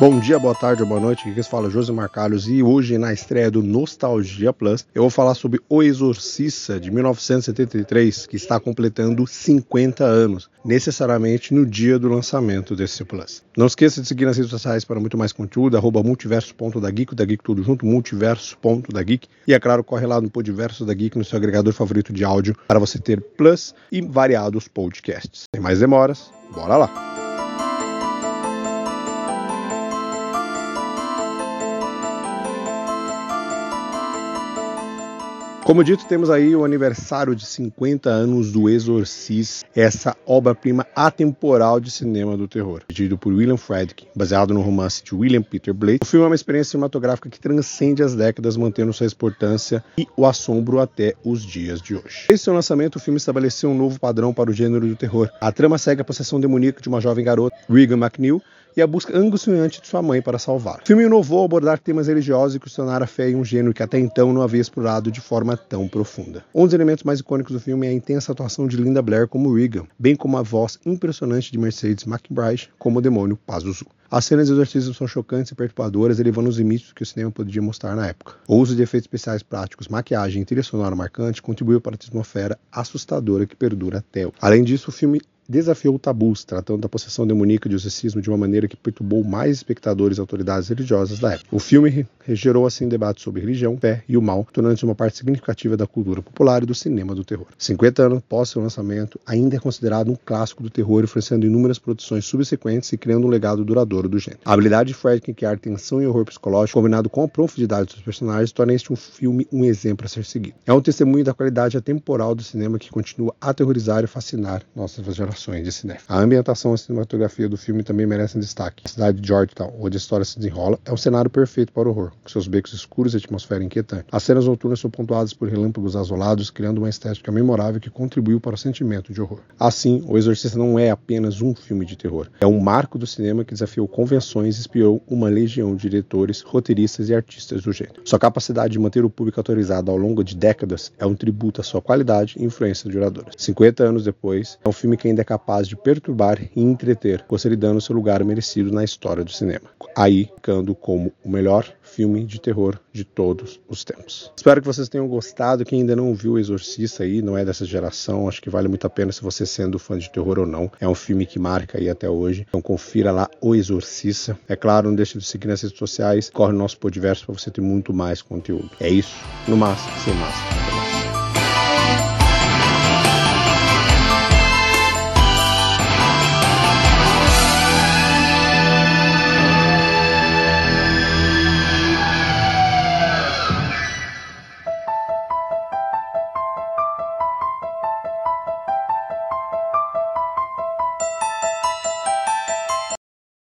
Bom dia, boa tarde boa noite, aqui que fala é José Marcalhos e hoje na estreia do Nostalgia Plus eu vou falar sobre O Exorcista de 1973, que está completando 50 anos, necessariamente no dia do lançamento desse Plus. Não esqueça de seguir nas redes sociais para muito mais conteúdo, arroba multiverso.dageek, da Geek tudo junto, multiverso.dageek e é claro, corre lá no Podverso da Geek, no seu agregador favorito de áudio, para você ter Plus e variados podcasts. Sem mais demoras, bora lá! Como dito, temos aí o aniversário de 50 anos do Exorcist, essa obra-prima atemporal de cinema do terror, dirigido por William Friedkin, baseado no romance de William Peter Blake. O filme é uma experiência cinematográfica que transcende as décadas, mantendo sua importância e o assombro até os dias de hoje. Desde seu lançamento, o filme estabeleceu um novo padrão para o gênero do terror. A trama segue a possessão demoníaca de uma jovem garota, Regan McNeil, e a busca angustiante de sua mãe para salvar. O filme inovou ao abordar temas religiosos e questionar a fé em um gênero que até então não havia explorado de forma tão profunda. Um dos elementos mais icônicos do filme é a intensa atuação de Linda Blair como Regan, bem como a voz impressionante de Mercedes McBride como o demônio Pazuzu. As cenas de exorcismo são chocantes e perturbadoras, elevando os limites que o cinema podia mostrar na época. O uso de efeitos especiais práticos, maquiagem e trilha sonora marcante contribuiu para a atmosfera assustadora que perdura até hoje. Além disso, o filme desafiou tabus, tratando da possessão demoníaca e do exorcismo de uma maneira que perturbou mais espectadores e autoridades religiosas da época. O filme gerou assim debates sobre religião, fé e o mal, tornando-se uma parte significativa da cultura popular e do cinema do terror. 50 anos após seu lançamento, ainda é considerado um clássico do terror, influenciando inúmeras produções subsequentes e criando um legado duradouro do gênero. A habilidade de Fredkin criar tensão e horror psicológico, combinado com a profundidade dos personagens, torna este um filme um exemplo a ser seguido. É um testemunho da qualidade atemporal do cinema que continua a aterrorizar e fascinar nossas gerações de cinema. A ambientação e cinematografia do filme também merecem destaque. A cidade de Georgetown, onde a história se desenrola, é um cenário perfeito para o horror, com seus becos escuros e atmosfera inquietante. As cenas noturnas são pontuadas por relâmpagos azulados, criando uma estética memorável que contribuiu para o sentimento de horror. Assim, O Exorcista não é apenas um filme de terror, é um marco do cinema que desafiou convenções e inspirou uma legião de diretores, roteiristas e artistas do gênero. Sua capacidade de manter o público autorizado ao longo de décadas é um tributo à sua qualidade e influência duradouras. 50 anos depois, é um filme que ainda é capaz de perturbar e entreter, consolidando seu lugar merecido na história do cinema. Aí, ficando como o melhor filme de terror de todos os tempos. Espero que vocês tenham gostado. Quem ainda não viu o Exorcista aí, não é dessa geração, acho que vale muito a pena se você sendo fã de terror ou não. É um filme que marca aí até hoje. Então confira lá O Exorcista. É claro, não deixe de seguir nas redes sociais. Corre no nosso Podiverso para você ter muito mais conteúdo. É isso. No máximo, sem máximo.